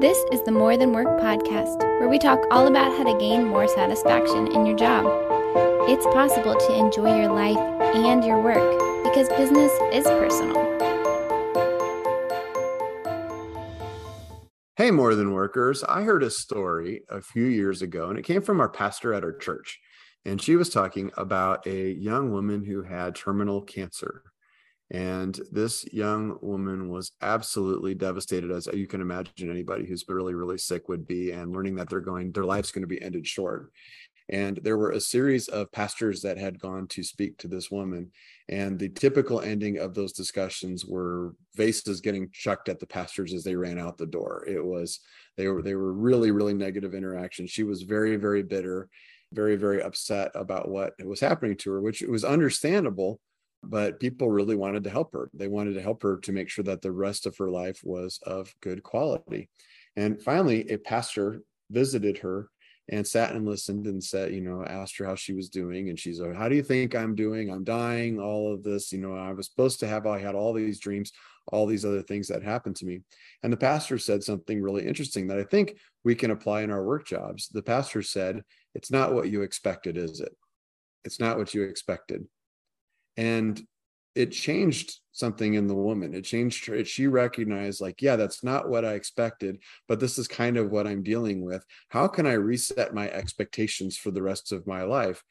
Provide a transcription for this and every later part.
This is the More Than Work podcast, where we talk all about how to gain more satisfaction in your job. It's possible to enjoy your life and your work because business is personal. Hey, More Than Workers. I heard a story a few years ago, and it came from our pastor at our church. And she was talking about a young woman who had terminal cancer. And this young woman was absolutely devastated, as you can imagine anybody who's really, really sick would be, and learning that they're going, their life's going to be ended short. And there were a series of pastors that had gone to speak to this woman. And the typical ending of those discussions were vases getting chucked at the pastors as they ran out the door. It was, they were, they were really, really negative interactions. She was very, very bitter, very, very upset about what was happening to her, which was understandable but people really wanted to help her. They wanted to help her to make sure that the rest of her life was of good quality. And finally, a pastor visited her and sat and listened and said, you know, asked her how she was doing. And she's like, How do you think I'm doing? I'm dying, all of this. You know, I was supposed to have, I had all these dreams, all these other things that happened to me. And the pastor said something really interesting that I think we can apply in our work jobs. The pastor said, It's not what you expected, is it? It's not what you expected and it changed something in the woman. It changed her. She recognized like yeah that's not what i expected but this is kind of what i'm dealing with. How can i reset my expectations for the rest of my life?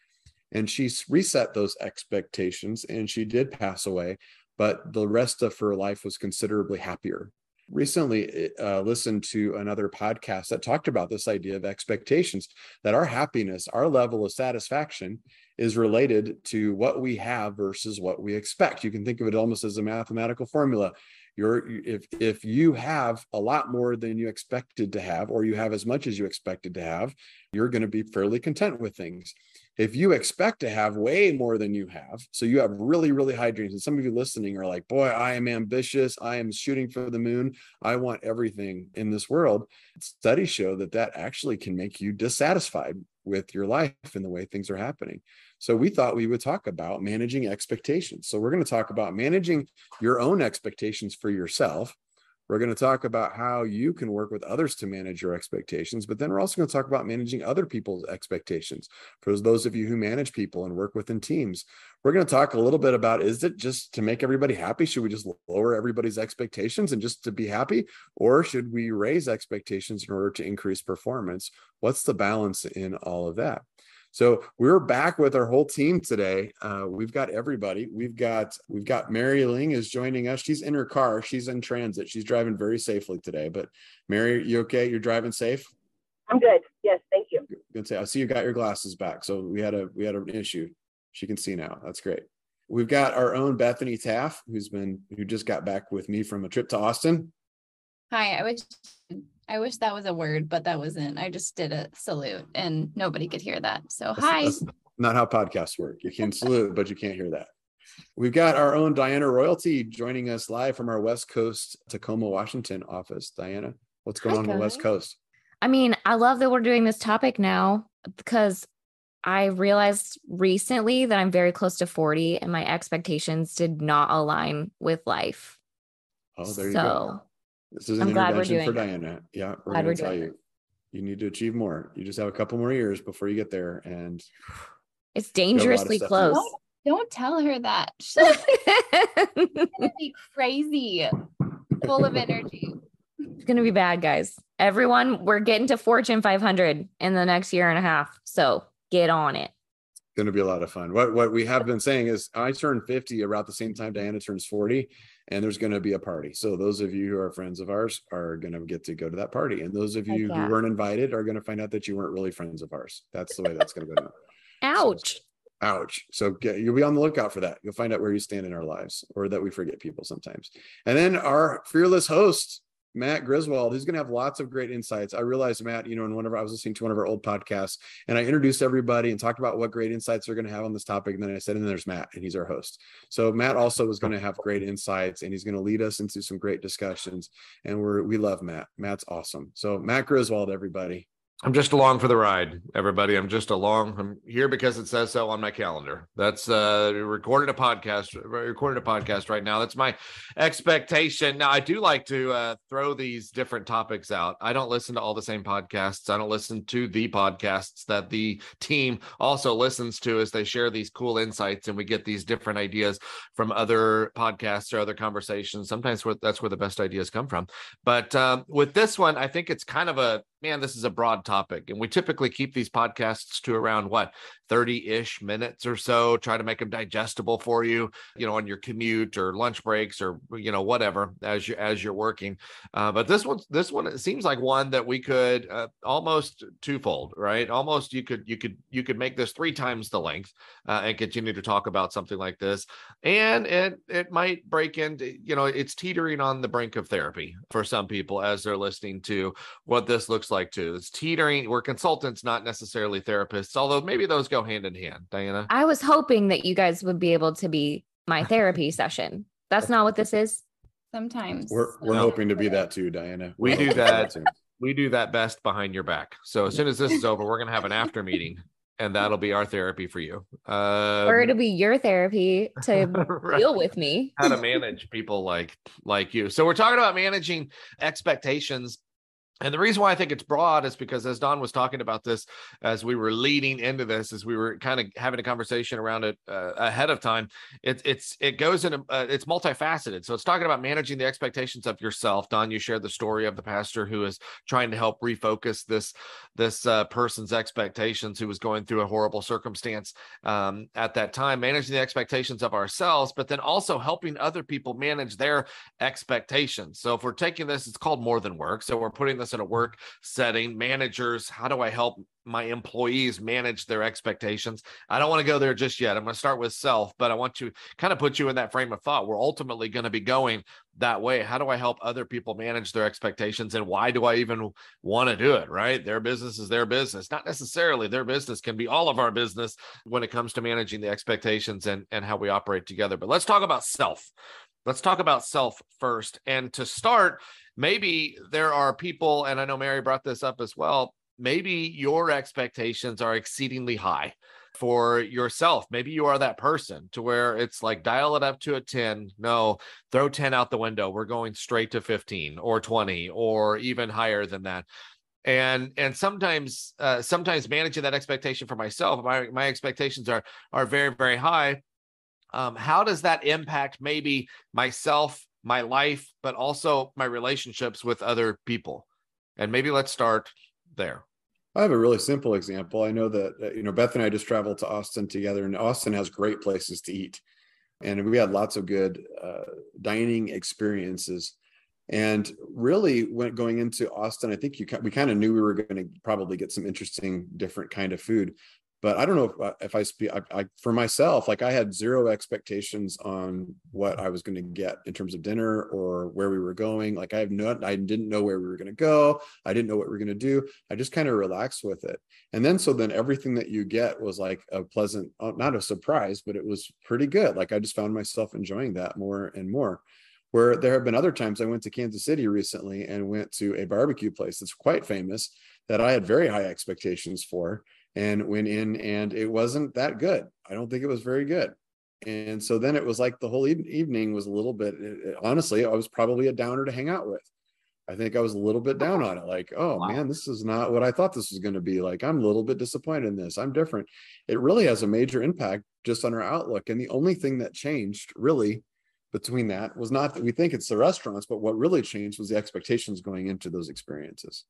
And she reset those expectations and she did pass away but the rest of her life was considerably happier. Recently uh, listened to another podcast that talked about this idea of expectations that our happiness our level of satisfaction is related to what we have versus what we expect you can think of it almost as a mathematical formula you're if if you have a lot more than you expected to have or you have as much as you expected to have you're going to be fairly content with things if you expect to have way more than you have, so you have really, really high dreams, and some of you listening are like, boy, I am ambitious. I am shooting for the moon. I want everything in this world. Studies show that that actually can make you dissatisfied with your life and the way things are happening. So we thought we would talk about managing expectations. So we're going to talk about managing your own expectations for yourself we're going to talk about how you can work with others to manage your expectations, but then we're also going to talk about managing other people's expectations. For those of you who manage people and work within teams, we're going to talk a little bit about is it just to make everybody happy? Should we just lower everybody's expectations and just to be happy? Or should we raise expectations in order to increase performance? What's the balance in all of that? So we're back with our whole team today. Uh, we've got everybody. We've got we've got Mary Ling is joining us. She's in her car. She's in transit. She's driving very safely today. But Mary, you okay? You're driving safe? I'm good. Yes, thank you. Good to say. I see you got your glasses back. So we had a we had an issue. She can see now. That's great. We've got our own Bethany Taff, who's been who just got back with me from a trip to Austin. Hi, I was I wish that was a word, but that wasn't. I just did a salute and nobody could hear that. So, that's, hi. That's not how podcasts work. You can salute, but you can't hear that. We've got our own Diana Royalty joining us live from our West Coast, Tacoma, Washington office. Diana, what's going hi, on guys. on the West Coast? I mean, I love that we're doing this topic now because I realized recently that I'm very close to 40 and my expectations did not align with life. Oh, there you so, go. This is an I'm intervention for Diana. Yeah, we're going to tell you. You need to achieve more. You just have a couple more years before you get there, and it's dangerously close. Don't, don't, tell her that. She's gonna be crazy, full of energy. It's gonna be bad, guys. Everyone, we're getting to Fortune 500 in the next year and a half. So get on it going to be a lot of fun. What what we have been saying is I turn 50 around the same time Diana turns 40 and there's going to be a party. So those of you who are friends of ours are going to get to go to that party and those of you who weren't invited are going to find out that you weren't really friends of ours. That's the way that's going to go down. Ouch. So, ouch. So get, you'll be on the lookout for that. You'll find out where you stand in our lives or that we forget people sometimes. And then our fearless host Matt Griswold, who's going to have lots of great insights. I realized, Matt, you know, in one of our, I was listening to one of our old podcasts and I introduced everybody and talked about what great insights they're going to have on this topic. And then I said, and there's Matt, and he's our host. So Matt also is going to have great insights and he's going to lead us into some great discussions. And we're, we love Matt. Matt's awesome. So Matt Griswold, everybody. I'm just along for the ride, everybody. I'm just along. I'm here because it says so on my calendar. That's uh recording a podcast, recording a podcast right now. That's my expectation. Now, I do like to uh, throw these different topics out. I don't listen to all the same podcasts. I don't listen to the podcasts that the team also listens to as they share these cool insights and we get these different ideas from other podcasts or other conversations. Sometimes that's where the best ideas come from. But um, with this one, I think it's kind of a man, this is a broad topic. And we typically keep these podcasts to around what 30 ish minutes or so, try to make them digestible for you, you know, on your commute or lunch breaks or, you know, whatever as you as you're working. Uh, but this one, this one, it seems like one that we could uh, almost twofold, right? Almost you could, you could, you could make this three times the length uh, and continue to talk about something like this. And it, it might break into, you know, it's teetering on the brink of therapy for some people as they're listening to what this looks like too. It's teetering. We're consultants, not necessarily therapists, although maybe those go hand in hand. Diana, I was hoping that you guys would be able to be my therapy session. That's not what this is. Sometimes We're we're No. hoping to be that too, Diana. We do that. we do that best behind your back. So as soon as this is over, we're gonna have an after meeting, and that'll be our therapy for you. Um, or it'll be your therapy to right. deal with me. how to manage people like like you. So we're talking about managing expectations. And the reason why I think it's broad is because as Don was talking about this, as we were leading into this, as we were kind of having a conversation around it uh, ahead of time, it, it's it goes in, a, uh, it's multifaceted. So it's talking about managing the expectations of yourself. Don, you shared the story of the pastor who is trying to help refocus this this uh, person's expectations, who was going through a horrible circumstance um, at that time, managing the expectations of ourselves, but then also helping other people manage their expectations. So if we're taking this, it's called more than work. So we're putting this in a work setting. Managers, how do I help my employees manage their expectations? I don't want to go there just yet. I'm going to start with self, but I want to kind of put you in that frame of thought. We're ultimately going to be going that way. How do I help other people manage their expectations? And why do I even want to do it? Right? Their business is their business. Not necessarily their business can be all of our business when it comes to managing the expectations and, and how we operate together. But let's talk about self. Let's talk about self first. And to start, maybe there are people, and I know Mary brought this up as well. Maybe your expectations are exceedingly high for yourself. Maybe you are that person to where it's like dial it up to a 10. No, throw 10 out the window. We're going straight to 15 or 20 or even higher than that. And and sometimes uh, sometimes managing that expectation for myself, my my expectations are are very very high. Um, how does that impact maybe myself, my life, but also my relationships with other people? And maybe let's start there. I have a really simple example. I know that you know Beth and I just traveled to Austin together, and Austin has great places to eat, and we had lots of good uh, dining experiences. And really, when going into Austin, I think you we kind of knew we were going to probably get some interesting, different kind of food. But I don't know if, I- if I speak I, I, for myself, like I had zero expectations on what I was going to get in terms of dinner or where we were going. Like I have no, I didn't know where we were going to go. I didn't know what we were going to do. I just kind of relaxed with it. And then so then everything that you get was like a pleasant, uh, not a surprise, but it was pretty good. Like I just found myself enjoying that more and more. Where there have been other times I went to Kansas City recently and went to a barbecue place that's quite famous that I had very high expectations for and went in and it wasn't that good. I don't think it was very good. And so then it was like the whole eve- evening was a little bit, it- it- honestly, I was probably a downer to hang out with. I think I was a little bit down on it. Like, oh Wow. man, this is not what I thought this was going to be. Like, I'm a little bit disappointed in this. I'm different. It really has a major impact just on our outlook. And the only thing that changed really between that was not that we think it's the restaurants, but what really changed was the expectations going into those experiences.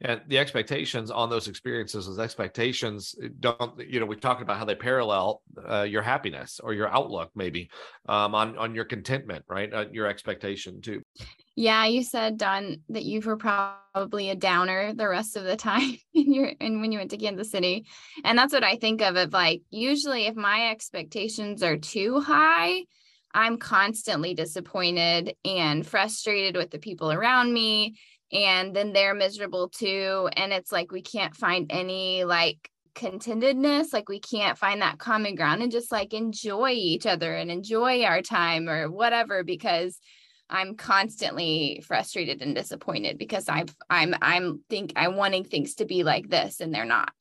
And the expectations on those experiences those expectations don't you know we talked about how they parallel uh, your happiness or your outlook maybe um, on on your contentment right? Uh, your expectation too. Yeah, you said Don that you were probably a downer the rest of the time in your and when you went to Kansas City. And that's what I think of of like usually if my expectations are too high, I'm constantly disappointed and frustrated with the people around me and then they're miserable too and it's like we can't find any like contentedness like we can't find that common ground and just like enjoy each other and enjoy our time or whatever because I'm constantly frustrated and disappointed because I've I'm I'm think I'm wanting things to be like this and they're not.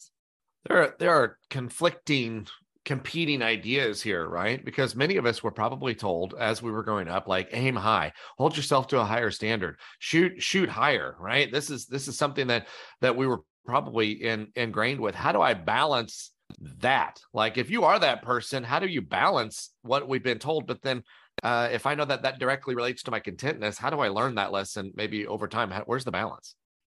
There are there are conflicting competing ideas here, right? Because many of us were probably told as we were growing up, like aim high, hold yourself to a higher standard, shoot, shoot higher, right? This is this is something that that we were probably in ingrained with. How do I balance that? Like if you are that person, how do you balance what we've been told? But then uh, if I know that that directly relates to my contentness, how do I learn that lesson maybe over time? How, where's the balance?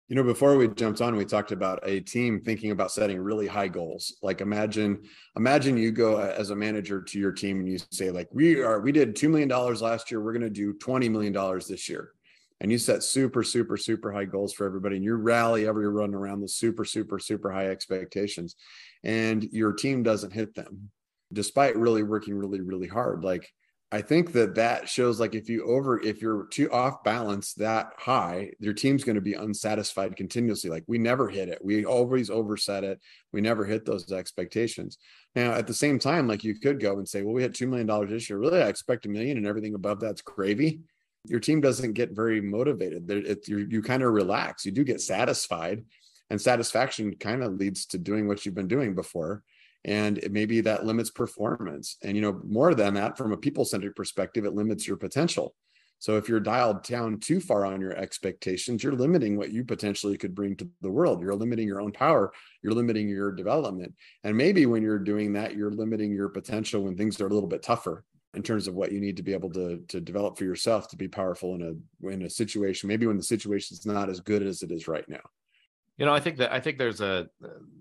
You know, before we jumped on, we talked about a team thinking about setting really high goals. Like imagine, imagine you go as a manager to your team and you say, like, we are, we did $2 million last year. We're going to do $20 million this year. And you set super, super, super high goals for everybody. And you rally everyone around the super, super, super high expectations. And your team doesn't hit them despite really working really, really hard. Like I think that that shows like if you over if you're too off balance that high, your team's going to be unsatisfied continuously. Like we never hit it. We always overset it. We never hit those expectations. Now at the same time, like you could go and say, well, we had two million dollars this year. Really, I expect a million, and everything above that's gravy. Your team doesn't get very motivated. It, you you kind of relax. You do get satisfied, and satisfaction kind of leads to doing what you've been doing before and maybe that limits performance. And you know more than that from a people centered perspective it limits your potential. So if you're dialed down too far on your expectations you're limiting what you potentially could bring to the world. You're limiting your own power. You're limiting your development. And maybe when you're doing that you're limiting your potential when things are a little bit tougher in terms of what you need to be able to to develop for yourself to be powerful in a in a situation maybe when the situation is not as good as it is right now you know, I think that I think there's a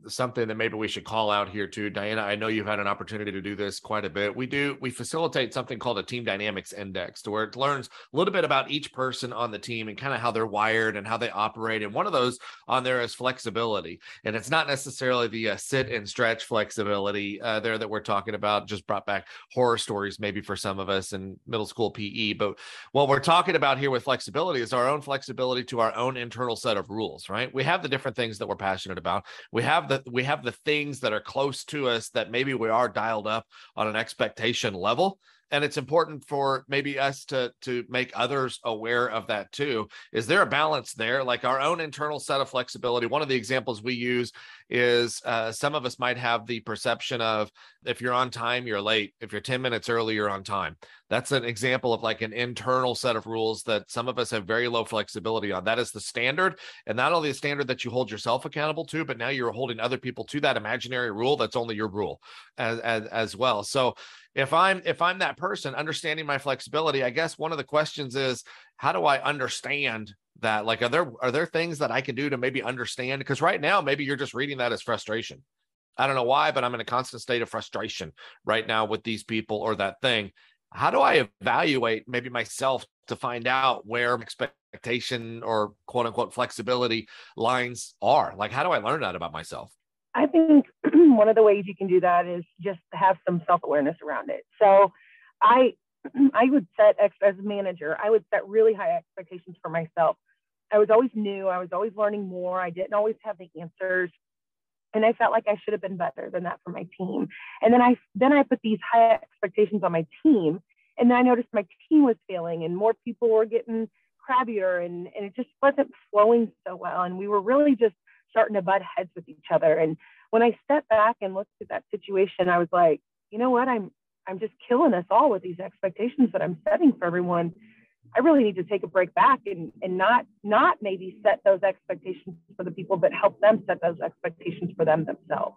something that maybe we should call out here too, Diana. I know you've had an opportunity to do this quite a bit. We do we facilitate something called a team dynamics index, to where it learns a little bit about each person on the team and kind of how they're wired and how they operate. And one of those on there is flexibility, and it's not necessarily the uh, sit and stretch flexibility uh, there that we're talking about. Just brought back horror stories maybe for some of us in middle school PE, but what we're talking about here with flexibility is our own flexibility to our own internal set of rules. Right? We have the different different things that we're passionate about. We have the we have the things that are close to us that maybe we are dialed up on an expectation level and it's important for maybe us to to make others aware of that too. Is there a balance there? Like our own internal set of flexibility one of the examples we use is uh, some of us might have the perception of if you're on time you're late. If you're 10 minutes early you're on time. That's an example of like an internal set of rules that some of us have very low flexibility on. That is the standard and not only the standard that you hold yourself accountable to but now you're holding other people to that imaginary rule that's only your rule as as, as well. So if i'm if i'm that person understanding my flexibility i guess one of the questions is how do i understand that? Like are there are there things that i can do to maybe understand? Because right now maybe you're just reading that as frustration. I don't know why but i'm in a constant state of frustration right now with these people or that thing. How do i evaluate maybe myself to find out where expectation or quote unquote flexibility lines are? Like how do i learn that about myself? I think one of the ways you can do that is just have some self-awareness around it. So I I would set as a manager, I would set really high expectations for myself. I was always new, I was always learning more. I didn't always have the answers. And I felt like I should have been better than that for my team. And then I then I put these high expectations on my team. And then I noticed my team was failing and more people were getting crabbier and, and it just wasn't flowing so well. And we were really just starting to butt heads with each other. And when I stepped back and looked at that situation, I was like, you know what? I'm I'm just killing us all with these expectations that I'm setting for everyone. I really need to take a break back and, and not not maybe set those expectations for the people, but help them set those expectations for them themselves.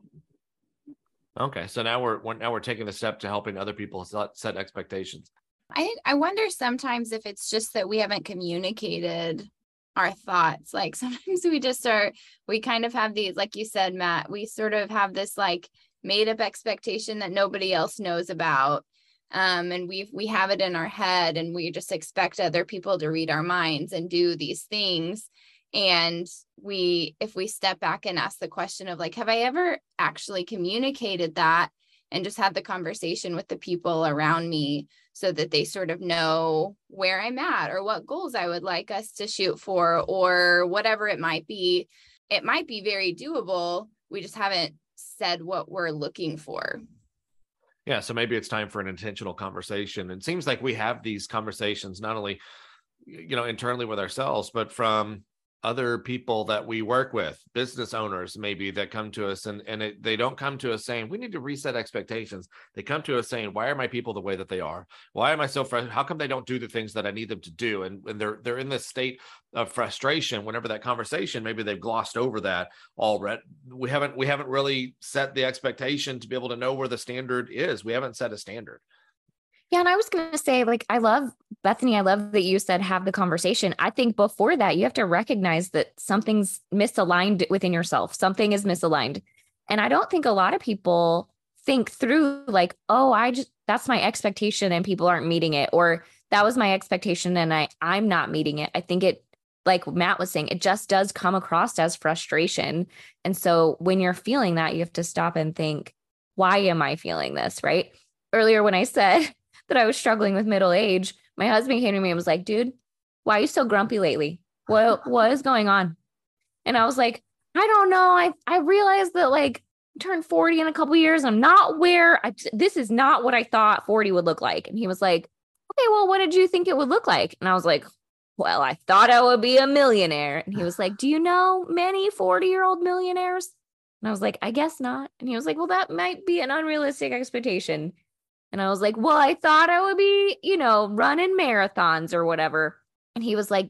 Okay, so now we're now we're taking the step to helping other people set, set expectations. I I wonder sometimes if it's just that we haven't communicated our thoughts. Like sometimes we just are, we kind of have these, like you said, Matt, we sort of have this like made up expectation that nobody else knows about. Um, and we we have it in our head and we just expect other people to read our minds and do these things and we if we step back and ask the question of like have i ever actually communicated that and just had the conversation with the people around me so that they sort of know where I'm at or what goals I would like us to shoot for or whatever it might be. It might be very doable. We just haven't said what we're looking for. Yeah, so maybe it's time for an intentional conversation. It seems like we have these conversations not only you know internally with ourselves but from other people that we work with business owners maybe that come to us and and it, they don't come to us saying we need to reset expectations. They come to us saying why are my people the way that they are? Why am i so frustrated how come they don't do the things that i need them to do? And, and they're they're in this state of frustration whenever that conversation maybe they've glossed over that already we haven't we haven't really set the expectation to be able to know where the standard is. We haven't set a standard yeah, and I was going to say, like, I love Bethany. I love that you said have the conversation. I think before that, you have to recognize that something's misaligned within yourself. Something is misaligned. And I don't think a lot of people think through, like, oh, I just, that's my expectation and people aren't meeting it. Or that was my expectation and I, I'm not meeting it. I think it, like Matt was saying, it just does come across as frustration. And so when you're feeling that, you have to stop and think, why am I feeling this? Right. Earlier, when I said, that I was struggling with middle age, my husband came to me and was like, dude, why are you so grumpy lately? What what is going on? And I was like, I don't know. I I realized that like I turned 40 in a couple years. I'm not where I this is not what I thought 40 would look like. And he was like, okay, well, what did you think it would look like? And I was like, well, I thought I would be a millionaire. And he was like, do you know many 40 year old millionaires? And I was like, I guess not. And he was like, well, that might be an unrealistic expectation. And I was like, well, I thought I would be, you know, running marathons or whatever. And he was like,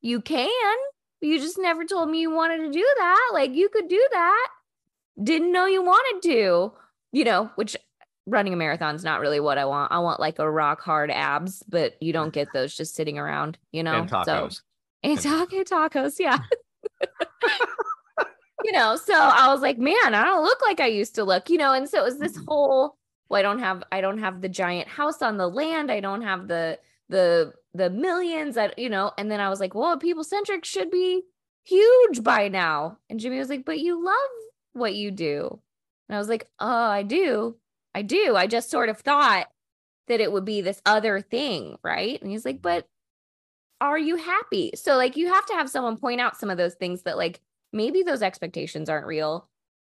you can. You just never told me you wanted to do that. Like, you could do that. Didn't know you wanted to, you know, which running a marathon is not really what I want. I want like a rock hard abs, but you don't get those just sitting around, you know? And tacos. So, and taco tacos, yeah. you know, so I was like, man, I don't look like I used to look, you know, and so it was this mm-hmm. whole well, I don't have I don't have the giant house on the land. I don't have the the the millions that you know. And then I was like, well, people centric should be huge by now. And Jimmy was like, but you love what you do. And I was like, oh, I do. I do. I just sort of thought that it would be this other thing, right? And he's like, but are you happy? So like you have to have someone point out some of those things that like maybe those expectations aren't real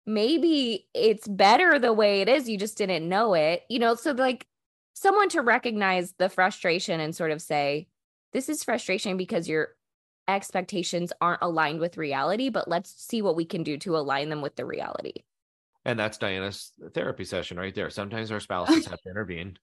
maybe it's better the way it is. You just didn't know it, you know? So, like, someone to recognize the frustration and sort of say, this is frustration because your expectations aren't aligned with reality, but let's see what we can do to align them with the reality. And that's Diana's therapy session right there. Sometimes our spouses have to intervene.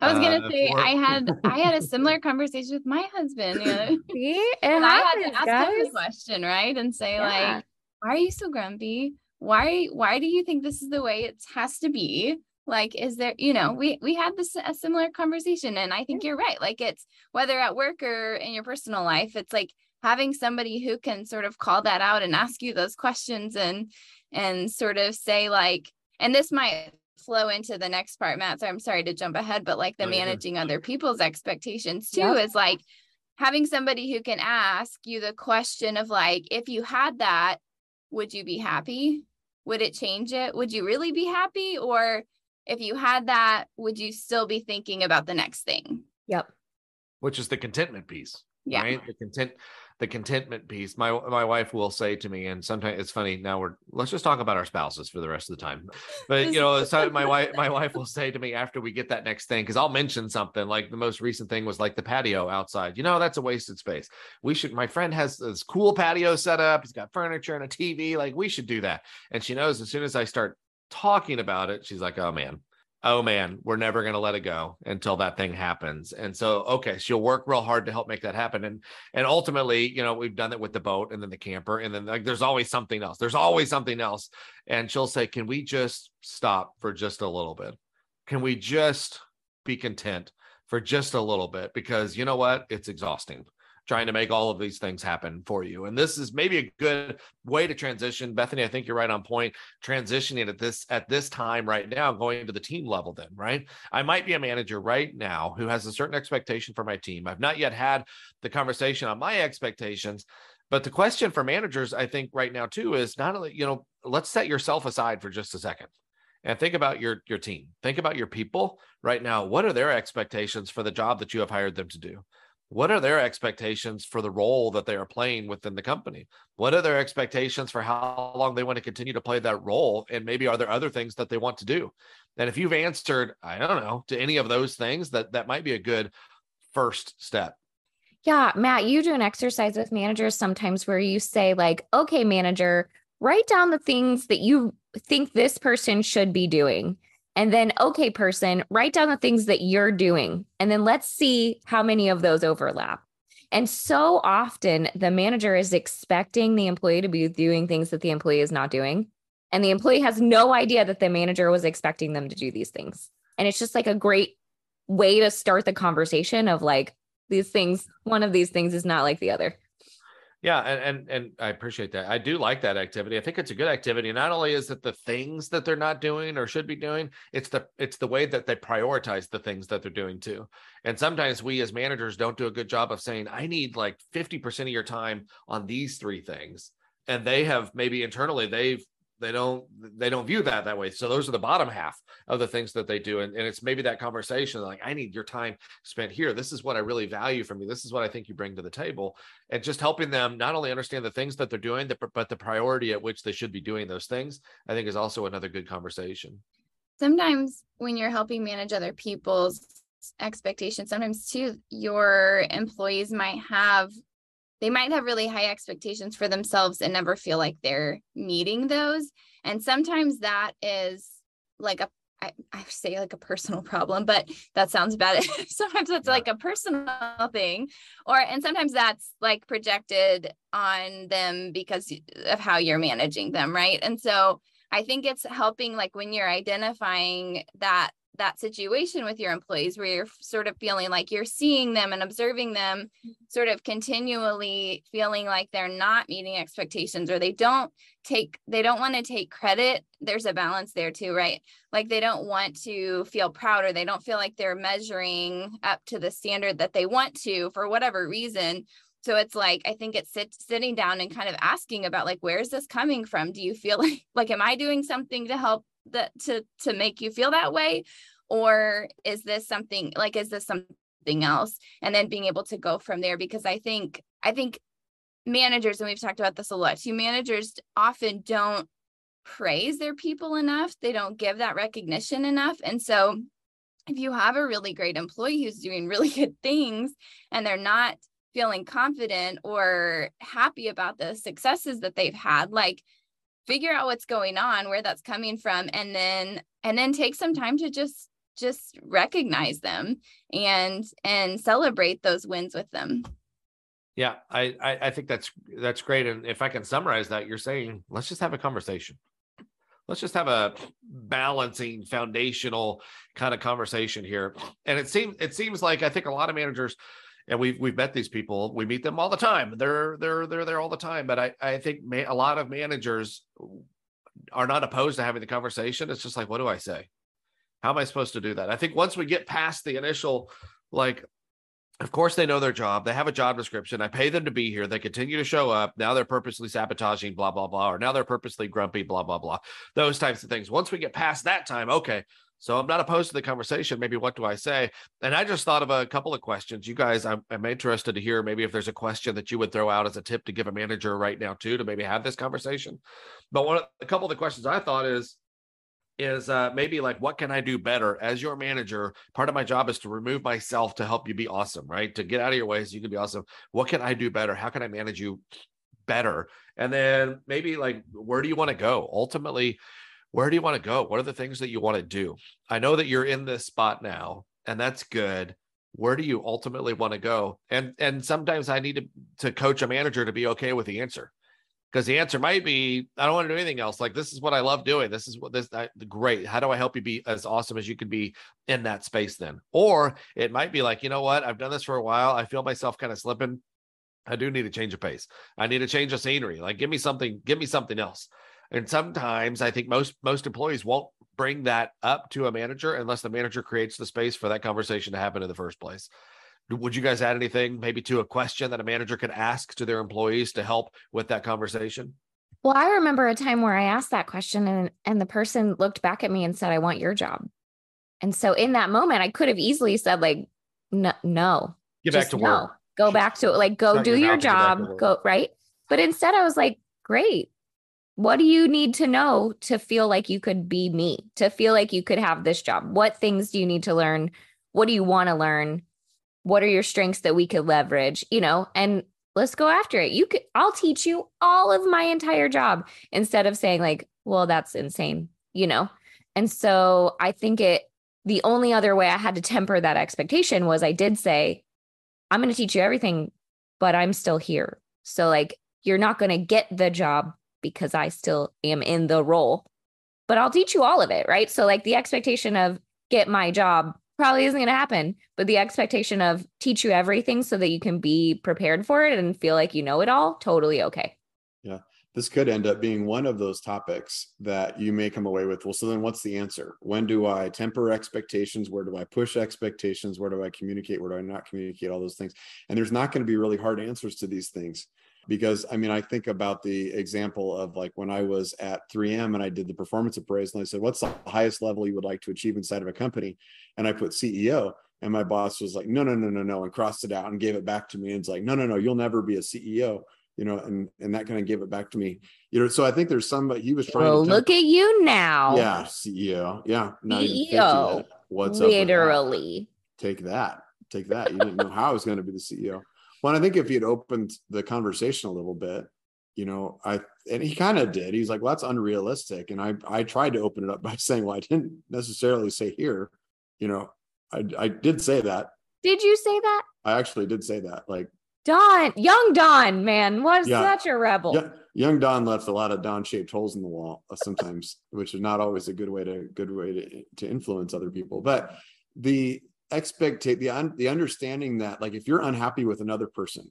I was gonna uh, say for- I had I had a similar conversation with my husband. You know? See, and I had to ask guys. him a question, right? And say, yeah. like, why are you so grumpy? Why why do you think this is the way it has to be like is there you know we we had this a similar conversation and i think you're right like it's whether at work or in your personal life it's like having somebody who can sort of call that out and ask you those questions and and sort of say like and this might flow into the next part matt so i'm sorry to jump ahead but like the oh, managing yeah. other people's expectations too yep. is like having somebody who can ask you the question of like if you had that would you be happy would it change it? Would you really be happy? Or if you had that, would you still be thinking about the next thing? Yep. Which is the contentment piece. Yeah. Right. The content, the contentment piece. My my wife will say to me, and sometimes it's funny. Now we're let's just talk about our spouses for the rest of the time. But you know, so my wife my wife will say to me after we get that next thing, because I'll mention something like the most recent thing was like the patio outside. You know, that's a wasted space. We should. My friend has this cool patio set up. He's got furniture and a TV. Like we should do that. And she knows as soon as I start talking about it, she's like, "Oh man, oh man, we're never going to let it go until that thing happens. And so, okay, she'll work real hard to help make that happen. And and ultimately, you know, we've done it with the boat and then the camper, and then like there's always something else. There's always something else. And she'll say, Can we just stop for just a little bit? Can we just be content for just a little bit? Because you know what? It's exhausting trying to make all of these things happen for you. And this is maybe a good way to transition. Bethany, I think you're right on point. Transitioning at this at this time right now, going to the team level, then, right? I might be a manager right now who has a certain expectation for my team. I've not yet had the conversation on my expectations. But the question for managers, I think, right now too, is not only, you know, let's set yourself aside for just a second and think about your your team think about your people right now what are their expectations for the job that you have hired them to do what are their expectations for the role that they are playing within the company? What are their expectations for how long they want to continue to play that role? And maybe are there other things that they want to do? And if you've answered i don't know to any of those things that that might be a good first step. Yeah, Matt, you do an exercise with managers sometimes where you say, like, okay, manager, write down the things that you think this person should be doing. And then, okay, person, write down the things that you're doing. And then let's see how many of those overlap. And so often the manager is expecting the employee to be doing things that the employee is not doing. And the employee has no idea that the manager was expecting them to do these things. And it's just like a great way to start the conversation of like, these things, one of these things is not like the other. Yeah, and, and and I appreciate that. I do like that activity. I think it's a good activity. Not only is it the things that they're not doing or should be doing, it's the it's the way that they prioritize the things that they're doing too. And sometimes we as managers don't do a good job of saying, I need like 50% of your time on these three things. And they have maybe internally they've they don't they don't view that that way. So those are the bottom half of the things that they do. And, and it's maybe that conversation like i need your time spent here. This is what i really value from you. This is what i think you bring to the table. And just helping them not only understand the things that they're doing but the priority at which they should be doing those things i think is also another good conversation. Sometimes when you're helping manage other people's expectations sometimes too your employees might have they might have really high expectations for themselves and never feel like they're meeting those. And sometimes that is like a I, I say like a personal problem, but that sounds bad. sometimes it's like a personal thing, or and sometimes that's like projected on them because of how you're managing them, right? And so I think it's helping like when you're identifying that that situation with your employees where you're sort of feeling like you're seeing them and observing them mm-hmm. sort of continually feeling like they're not meeting expectations or they don't take they don't want to take credit there's a balance there too right? Like they don't want to feel proud or they don't feel like they're measuring up to the standard that they want to for whatever reason. So it's like i think it's sit, sitting down and kind of asking about like where's this coming from? Do you feel like like am i doing something to help that to to make you feel that way? Or is this something like is this something else? And then being able to go from there because i think i think managers and we've talked about this a lot too managers often don't praise their people enough. They don't give that recognition enough. And so if you have a really great employee who's doing really good things and they're not feeling confident or happy about the successes that they've had like figure out what's going on where that's coming from and then and then take some time to just just recognize them and and celebrate those wins with them. Yeah I, I think that's that's great. And if i can summarize that you're saying let's just have a conversation. Let's just have a balancing foundational kind of conversation here. And it seems it seems like i think a lot of managers and we've we've met these people. We meet them all the time. They're they're they're there all the time. But I I think may, a lot of managers are not opposed to having the conversation. It's just like, what do I say? How am I supposed to do that? I think once we get past the initial, like, of course they know their job. They have a job description. I pay them to be here. They continue to show up. Now they're purposely sabotaging, blah blah blah, or now they're purposely grumpy, blah blah blah. Those types of things. Once we get past that time, okay, so I'm not opposed to the conversation. Maybe what do I say? And I just thought of a couple of questions. You guys, I'm, I'm, interested to hear maybe if there's a question that you would throw out as a tip to give a manager right now too to maybe have this conversation. But one, a couple of the questions I thought is, is uh, maybe like what can I do better as your manager? Part of my job is to remove myself to help you be awesome, right? To get out of your way so you can be awesome. What can I do better? How can I manage you better? And then maybe like where do you want to go? Ultimately, where do you want to go? What are the things that you want to do? I know that you're in this spot now, and that's good. Where do you ultimately want to go? And and sometimes I need to to coach a manager to be okay with the answer. Because the answer might be, I don't want to do anything else. Like this is what I love doing. This is what this I, great. How do I help you be as awesome as you can be in that space then? Or it might be like, you know what? I've done this for a while. I feel myself kind of slipping. I do need a change of pace. I need a change of scenery. Like give me something, give me something else. And sometimes I think most most employees won't bring that up to a manager unless the manager creates the space for that conversation to happen in the first place. Would you guys add anything maybe to a question that a manager could ask to their employees to help with that conversation? Well, I remember a time where I asked that question and and the person looked back at me and said, "I want your job." And so in that moment, I could have easily said like, "No, no, get back to no. work. Go back to like go do your, your job. Go right." But instead, I was like, "Great, what do you need to know to feel like you could be me, to feel like you could have this job? What things do you need to learn? What do you want to learn? what are your strengths that we could leverage, you know, and let's go after it. You could, I'll teach you all of my entire job instead of saying, like, well, that's insane, you know? And so I think it, the only other way I had to temper that expectation was I did say, I'm going to teach you everything, but I'm still here. So, like, you're not going to get the job because I still am in the role, but I'll teach you all of it. Right. So, like, the expectation of get my job probably isn't going to happen, but the expectation of teach you everything so that you can be prepared for it and feel like you know it all, totally okay. Yeah. This could end up being one of those topics that you may come away with. Well, so then what's the answer? When do I temper expectations? Where do I push expectations? Where do I communicate? Where do I not communicate? All those things. And there's not going to be really hard answers to these things because I mean, I think about the example of like when I was at 3M and I did the performance appraisal, and I said, What's the highest level you would like to achieve inside of a company? And I put CEO. And my boss was like, No, no, no, no, no, and crossed it out and gave it back to me. And it's like, No, no, no, you'll never be a CEO. You know, and and that kind of gave it back to me. You know, so I think there's some he was trying well, to look at you now. Yeah, CEO. Yeah. CEO. What's up? literally. Take that. Take that. You didn't know how I was going to be the CEO. Well, I think if he had opened the conversation a little bit, you know, I and he kind of did. He's like, well, that's unrealistic. And I I tried to open it up by saying, well, I didn't necessarily say here, you know, I I did say that. Did you say that? I actually did say that. Like Don, young Don, man, was yeah, such a rebel. Yeah, young Don left a lot of Don-shaped holes in the wall uh, sometimes, which is not always a good way to good way to, to influence other people. But the expect the un, the understanding that like if you're unhappy with another person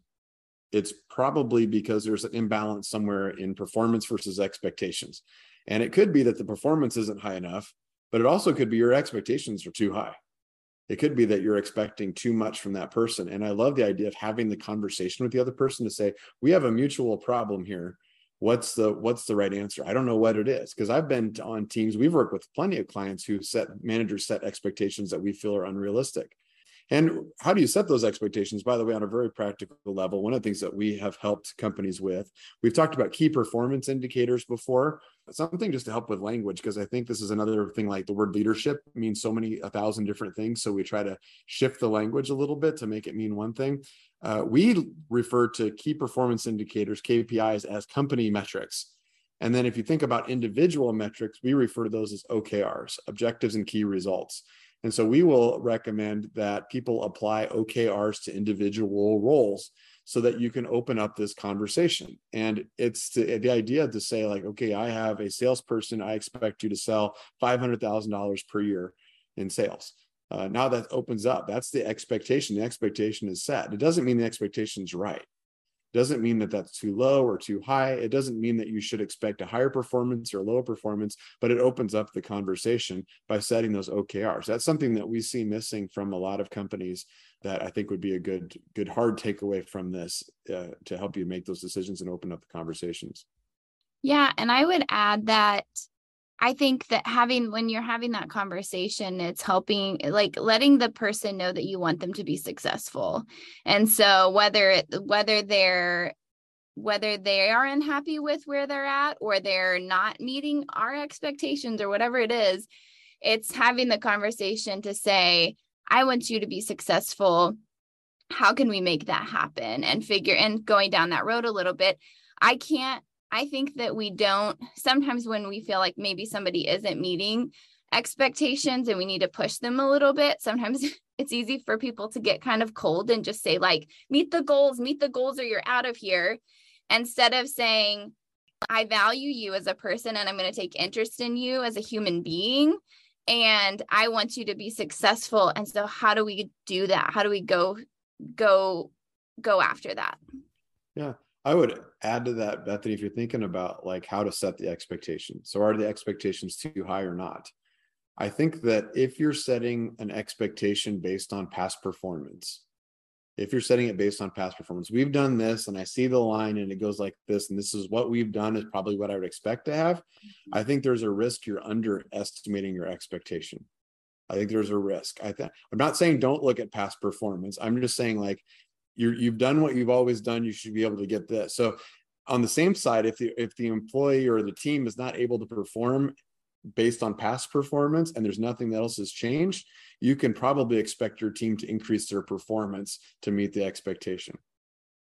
it's probably because there's an imbalance somewhere in performance versus expectations. And it could be that the performance isn't high enough but it also could be your expectations are too high. It could be that you're expecting too much from that person. And i love the idea of having the conversation with the other person to say we have a mutual problem here what's the what's the right answer? I don't know what it is because i've been on teams we've worked with plenty of clients who set managers set expectations that we feel are unrealistic. And how do you set those expectations? By the way on a very practical level one of the things that we have helped companies with we've talked about key performance indicators before something just to help with language because i think this is another thing like the word leadership means so many a thousand different things. So we try to shift the language a little bit to make it mean one thing uh, we refer to key performance indicators, KPIs, as company metrics. And then if you think about individual metrics, we refer to those as OKRs, objectives and key results. And so we will recommend that people apply OKRs to individual roles so that you can open up this conversation. And it's the idea to say, like, okay, I have a salesperson, I expect you to sell $500,000 per year in sales. Uh, now that opens up. That's the expectation. The expectation is set. It doesn't mean the expectation is right. It doesn't mean that that's too low or too high. It doesn't mean that you should expect a higher performance or lower performance, but it opens up the conversation by setting those OKRs. That's something that we see missing from a lot of companies that I think would be a good, good hard takeaway from this uh, to help you make those decisions and open up the conversations. Yeah, and I would add that I think that having when you're having that conversation, it's helping like letting the person know that you want them to be successful. And so whether it whether they're whether they are unhappy with where they're at or they're not meeting our expectations or whatever it is, it's having the conversation to say, I want you to be successful. How can we make that happen? And figure and going down that road a little bit. I can't I think that we don't sometimes when we feel like maybe somebody isn't meeting expectations and we need to push them a little bit, sometimes it's easy for people to get kind of cold and just say, like, meet the goals, meet the goals, or you're out of here. Instead of saying, I value you as a person and I'm going to take interest in you as a human being. And I want you to be successful. And so, how do we do that? How do we go, go, go after that? Yeah. I would add to that, Bethany, if you're thinking about like how to set the expectations. So are the expectations too high or not? I think that if you're setting an expectation based on past performance, if you're setting it based on past performance, we've done this and I see the line and it goes like this, and this is what we've done is probably what I would expect to have. Mm-hmm. I think there's a risk you're underestimating your expectation. I think there's a risk. I think I'm not saying don't look at past performance. I'm just saying like you're, you've done what you've always done you should be able to get this so on the same side if the if the employee or the team is not able to perform based on past performance and there's nothing else has changed, you can probably expect your team to increase their performance to meet the expectation.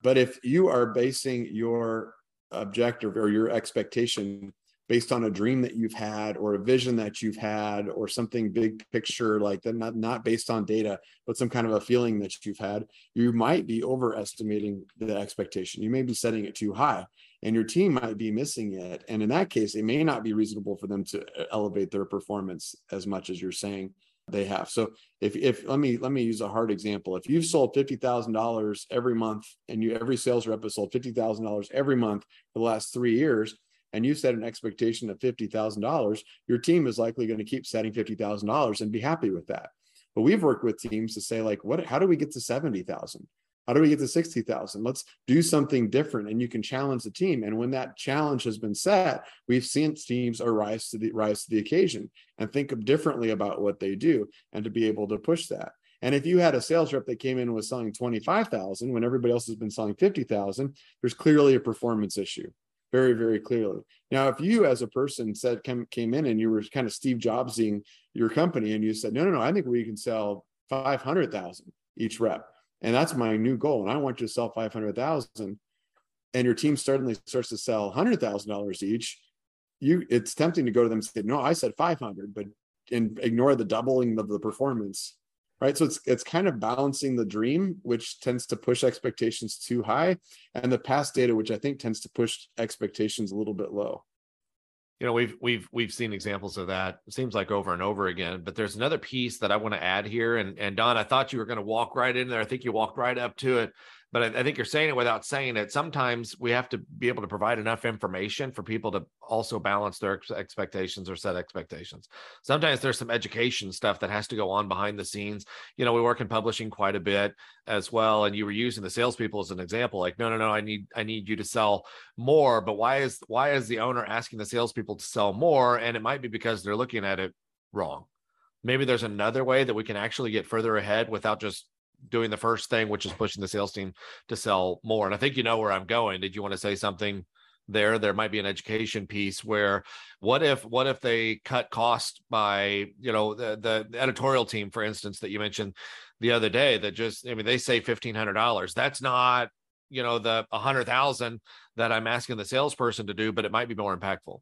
But if you are basing your objective or your expectation based on a dream that you've had or a vision that you've had or something big picture like that not, not based on data but some kind of a feeling that you've had you might be overestimating the expectation. You may be setting it too high and your team might be missing it. And in that case it may not be reasonable for them to uh, elevate their performance as much as you're saying they have. So if if let me let me use a hard example. If you've sold $50000 every month and you every sales rep has sold $50000 every month for the last three years and you set an expectation of $50,000, your team is likely going to keep setting $50,000 and be happy with that. But we've worked with teams to say like, what, how do we get to 70,000? How do we get to 60,000? Let's do something different. And you can challenge the team. And when that challenge has been set, we've seen teams arise to the rise to the occasion and think differently about what they do and to be able to push that. And if you had a sales rep that came in was selling 25,000 when everybody else has been selling 50,000, there's clearly a performance issue very, very clearly. Now, if you as a person said came, came in and you were kind of Steve Jobsing your company and you said, no, no, no, I think we can sell 500,000 each rep. And that's my new goal. And I want you to sell 500,000 and your team suddenly starts to sell $100,000 each. You, it's tempting to go to them and say, no, I said 500, but and ignore the doubling of the performance right? So it's it's kind of balancing the dream which tends to push expectations too high and the past data which i think tends to push expectations a little bit low. You know we've we've we've seen examples of that it seems like over and over again but there's another piece that i want to add here and and don i thought you were going to walk right in there i think you walked right up to it but I, I, think you're saying it without saying it. Sometimes we have to be able to provide enough information for people to also balance their expectations or set expectations. Sometimes there's some education stuff that has to go on behind the scenes. You know, we work in publishing quite a bit as well, and you were using the salespeople as an example. Like, no, no, no, I need I need you to sell more. But why is why is the owner asking the salespeople to sell more? And it might be because they're looking at it wrong. Maybe there's another way that we can actually get further ahead without just doing the first thing, which is pushing the sales team to sell more. And I think you know where I'm going. Did you want to say something there? There might be an education piece where what if what if they cut cost by you know the the editorial team, for instance, that you mentioned the other day that just I mean they say fifteen hundred dollars. That's not you know the a hundred thousand that I'm asking the salesperson to do, but it might be more impactful.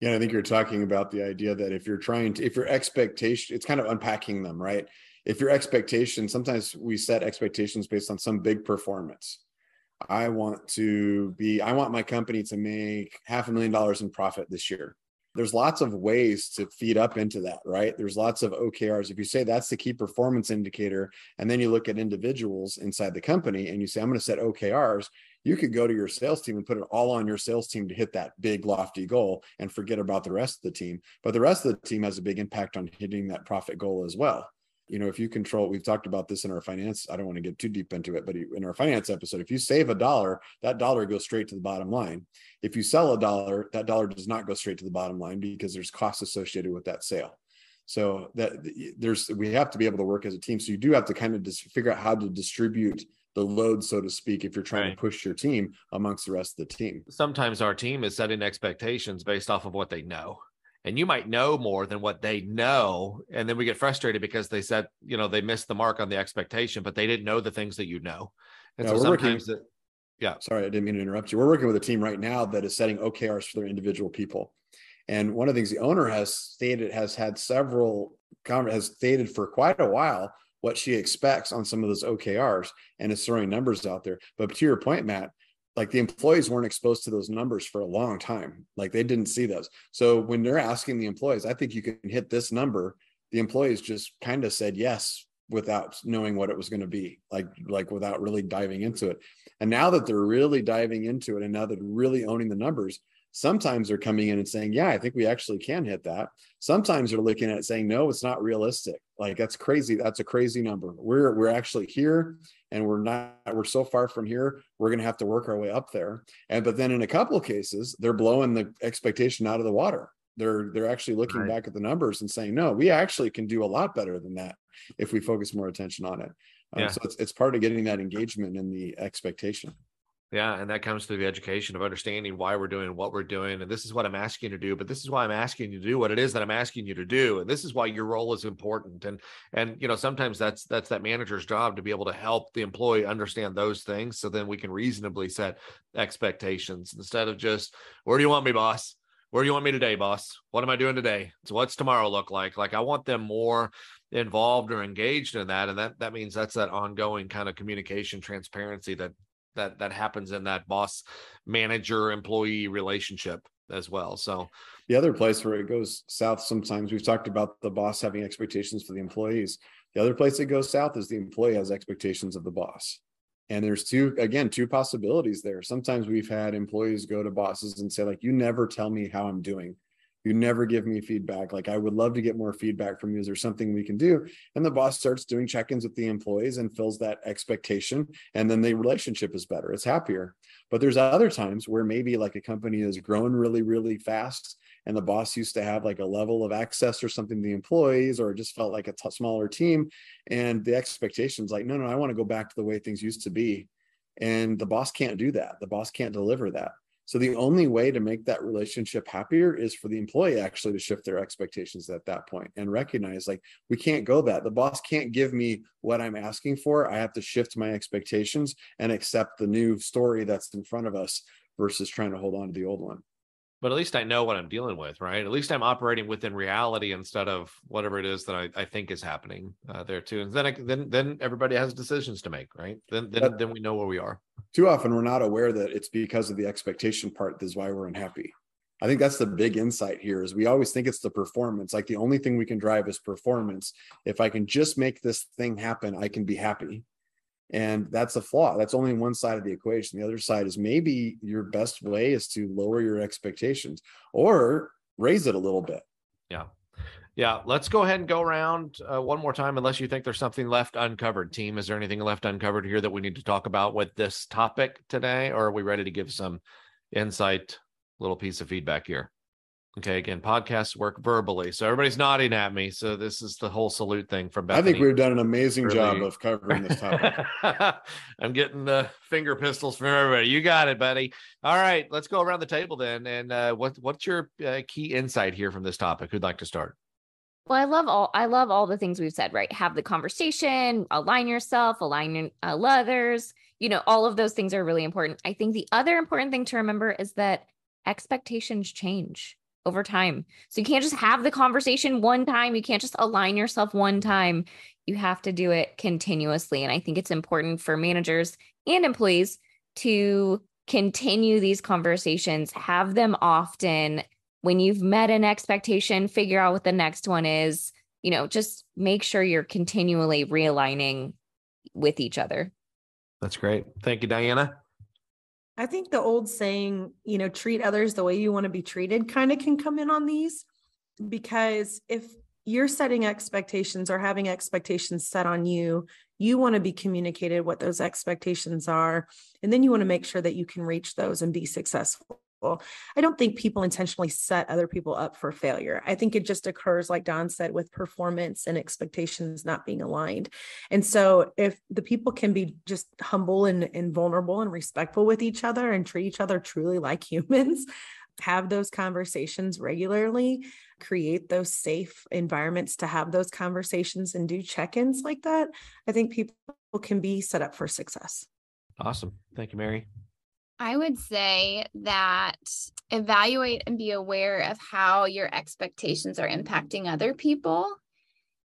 Yeah, I think you're talking about the idea that if you're trying to, if your expectation, it's kind of unpacking them, right? If your expectation sometimes we set expectations based on some big performance. I want to be i want my company to make half a million dollars in profit this year. There's lots of ways to feed up into that right? There's lots of okrs if you say that's the key performance indicator and then you look at individuals inside the company and you say i'm going to set okrs you could go to your sales team and put it all on your sales team to hit that big lofty goal and forget about the rest of the team. But the rest of the team has a big impact on hitting that profit goal as well you know if you control we've talked about this in our finance i don't want to get too deep into it but in our finance episode if you save a dollar that dollar goes straight to the bottom line. If you sell a dollar that dollar does not go straight to the bottom line because there's costs associated with that sale. So that there's we have to be able to work as a team. So you do have to kind of just figure out how to distribute the load so to speak if you're trying right. to push your team amongst the rest of the team. Sometimes our team is setting expectations based off of what they know and you might know more than what they know and then we get frustrated because they said you know they missed the mark on the expectation but they didn't know the things that you know. And yeah, so sometimes working, that yeah. Sorry i didn't mean to interrupt you. We're working with a team right now that is setting okrs for their individual people. And one of the things the owner has stated has had several has stated for quite a while what she expects on some of those okrs and is throwing numbers out there. But to your point matt like the employees weren't exposed to those numbers for a long time. Like they didn't see those. So when they're asking the employees i think you can hit this number the employees just kind of said yes without knowing what it was going to be like like without really diving into it. And now that they're really diving into it and now they're really owning the numbers sometimes they're coming in and saying yeah i think we actually can hit that. Sometimes they're looking at it saying no it's not realistic. Like that's crazy. That's a crazy number. We're we're actually here and we're not we're so far from here we're going to have to work our way up there. And but then in a couple of cases they're blowing the expectation out of the water. They're they're actually looking right. back at the numbers and saying no we actually can do a lot better than that if we focus more attention on it. Um, yeah. so it's, it's part of getting that engagement and the expectation Yeah, and that comes through the education of understanding why we're doing what we're doing, and this is what I'm asking you to do. But this is why I'm asking you to do what it is that I'm asking you to do, and this is why your role is important. And and you know sometimes that's that's that manager's job to be able to help the employee understand those things, so then we can reasonably set expectations instead of just where do you want me, boss? Where do you want me today, boss? What am I doing today? So what's tomorrow look like? Like I want them more involved or engaged in that, and that that means that's that ongoing kind of communication, transparency that that that happens in that boss manager employee relationship as well. So the other place where it goes south sometimes we've talked about the boss having expectations for the employees. The other place it goes south is the employee has expectations of the boss. And there's two, again, two possibilities there. Sometimes we've had employees go to bosses and say, like, you never tell me how I'm doing. You never give me feedback. Like, I would love to get more feedback from you. Is there something we can do? And the boss starts doing check ins with the employees and fills that expectation. And then the relationship is better, it's happier. But there's other times where maybe like a company has grown really, really fast and the boss used to have like a level of access or something to the employees or just felt like a t- smaller team and the expectations like no no i want to go back to the way things used to be and the boss can't do that the boss can't deliver that so the only way to make that relationship happier is for the employee actually to shift their expectations at that point and recognize like we can't go that the boss can't give me what i'm asking for i have to shift my expectations and accept the new story that's in front of us versus trying to hold on to the old one but at least I know what I'm dealing with, right? At least I'm operating within reality instead of whatever it is that I, I think is happening uh, there too. And then I, then then everybody has decisions to make, right? Then then but then we know where we are. Too often we're not aware that it's because of the expectation part that's why we're unhappy. I think that's the big insight here is we always think it's the performance. Like the only thing we can drive is performance. If I can just make this thing happen, I can be happy. And that's a flaw. That's only one side of the equation. The other side is maybe your best way is to lower your expectations or raise it a little bit. Yeah. Yeah. Let's go ahead and go around uh, one more time, unless you think there's something left uncovered. Team, is there anything left uncovered here that we need to talk about with this topic today? Or are we ready to give some insight, little piece of feedback here? Okay, again, podcasts work verbally. So everybody's nodding at me. So this is the whole salute thing from Bethany. I think we've done an amazing really... job of covering this topic. I'm getting the finger pistols from everybody. You got it, buddy. All right, let's go around the table then. And uh, what what's your uh, key insight here from this topic? Who'd like to start? Well, I love all I love all the things we've said. Right, have the conversation, align yourself, align uh, others. You know, all of those things are really important. I think the other important thing to remember is that expectations change over time. So you can't just have the conversation one time. You can't just align yourself one time. You have to do it continuously. And I think it's important for managers and employees to continue these conversations, have them often. When you've met an expectation, figure out what the next one is. You know, just make sure you're continually realigning with each other. That's great. Thank you, Diana. I think the old saying, you know, treat others the way you want to be treated kind of can come in on these because if you're setting expectations or having expectations set on you, you want to be communicated what those expectations are. And then you want to make sure that you can reach those and be successful people. I don't think people intentionally set other people up for failure. I think it just occurs, like Don said, with performance and expectations not being aligned. And so, if the people can be just humble and, and vulnerable and respectful with each other and treat each other truly like humans, have those conversations regularly, create those safe environments to have those conversations and do check ins like that, I think people can be set up for success. Awesome. Thank you, Mary. I would say that evaluate and be aware of how your expectations are impacting other people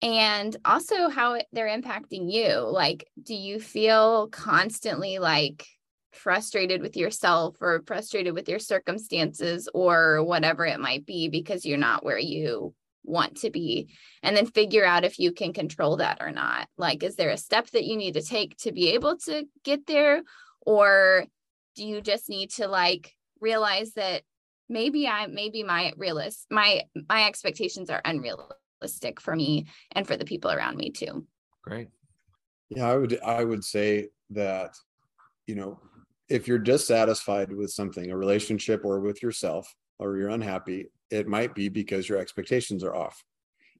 and also how they're impacting you. Like, do you feel constantly like frustrated with yourself or frustrated with your circumstances or whatever it might be because you're not where you want to be? And then figure out if you can control that or not. Like, is there a step that you need to take to be able to get there? Or do you just need to like realize that maybe I maybe my realist my my expectations are unrealistic for me and for the people around me too. Great. Yeah, I would I would say that you know, if you're dissatisfied with something, a relationship or with yourself or you're unhappy, it might be because your expectations are off.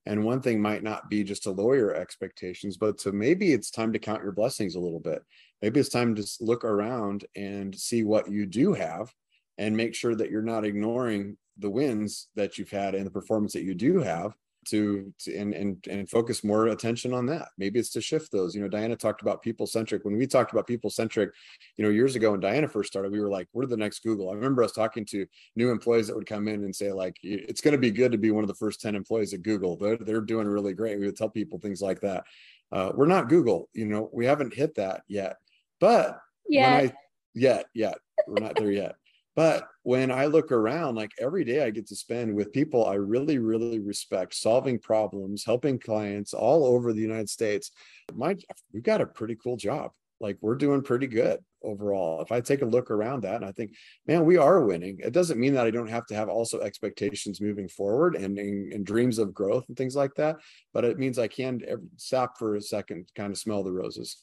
And one thing might not be just to lower your expectations, but to maybe it's time to count your blessings a little bit. Maybe it's time to look around and see what you do have and make sure that you're not ignoring the wins that you've had and the performance that you do have to, to and, and and focus more attention on that. Maybe it's to shift those. You know diana talked about people centric when we talked about people centric you know years ago when diana first started we were like we're the next google. I remember us talking to new employees that would come in and say like it's going to be good to be one of the first 10 employees at google. They're, they're doing really great. We would tell people things like that. Uh, we're not google you know we haven't hit that yet. But yeah yet yet we're not there yet but when I look around, like every day I get to spend with people I really, really respect, solving problems, helping clients all over the United States. My, we've got a pretty cool job. Like we're doing pretty good overall. If I take a look around that and I think, man, we are winning. It doesn't mean that I don't have to have also expectations moving forward and, and, and dreams of growth and things like that. But it means I can stop for a second, kind of smell the roses.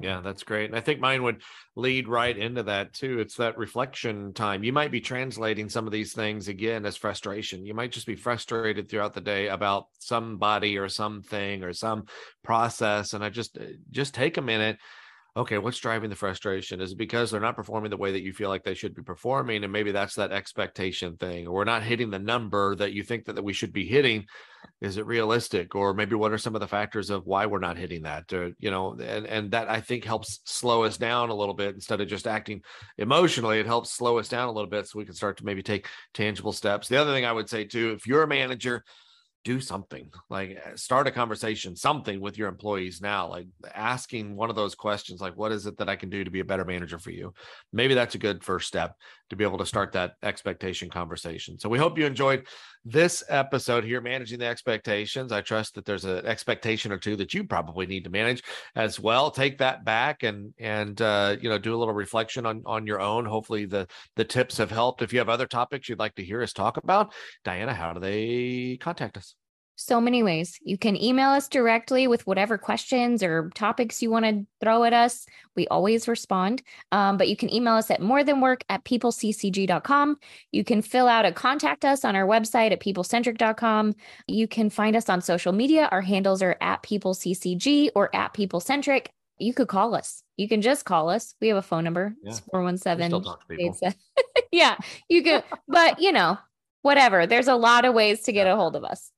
Yeah, that's great. And I think mine would lead right into that too. It's that reflection time. You might be translating some of these things again as frustration. You might just be frustrated throughout the day about somebody or something or some process. And I just just take a minute okay, what's driving the frustration? Is it because they're not performing the way that you feel like they should be performing? And maybe that's that expectation thing, or we're not hitting the number that you think that, that we should be hitting. Is it realistic? Or maybe what are some of the factors of why we're not hitting that? Or, you know, and, and that I think helps slow us down a little bit instead of just acting emotionally. It helps slow us down a little bit so we can start to maybe take tangible steps. The other thing I would say too, if you're a manager, do something like uh, start a conversation something with your employees now like asking one of those questions like what is it that i can do to be a better manager for you? Maybe that's a good first step to be able to start that expectation conversation. So we hope you enjoyed this episode here managing the expectations. I trust that there's an expectation or two that you probably need to manage as well. Take that back and and uh, you know do a little reflection on on your own. Hopefully the the tips have helped. If you have other topics you'd like to hear us talk about diana how do they contact us so many ways. You can email us directly with whatever questions or topics you want to throw at us. We always respond. Um, but you can email us at more than work at peopleccg.com. You can fill out a contact us on our website at peoplecentric.com. You can find us on social media. Our handles are at peopleccg or at peoplecentric. You could call us. You can just call us. We have a phone number. Yeah. It's 417. yeah, you could, but you know, whatever. There's a lot of ways to get a hold of us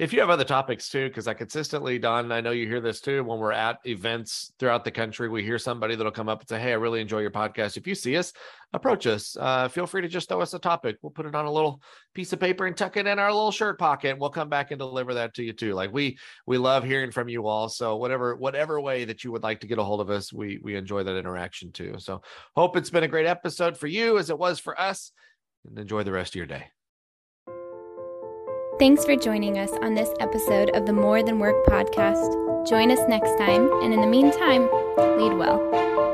if you have other topics too, because I consistently, Don, I know you hear this too, when we're at events throughout the country, we hear somebody that'll come up and say, Hey, I really enjoy your podcast. If you see us, approach us. Uh, feel free to just throw us a topic. We'll put it on a little piece of paper and tuck it in our little shirt pocket. We'll come back and deliver that to you too. Like we we love hearing from you all. So whatever whatever way that you would like to get a hold of us, we we enjoy that interaction too. So hope it's been a great episode for you as it was for us. And enjoy the rest of your day. Thanks for joining us on this episode of the More Than Work podcast. Join us next time, and in the meantime, lead well.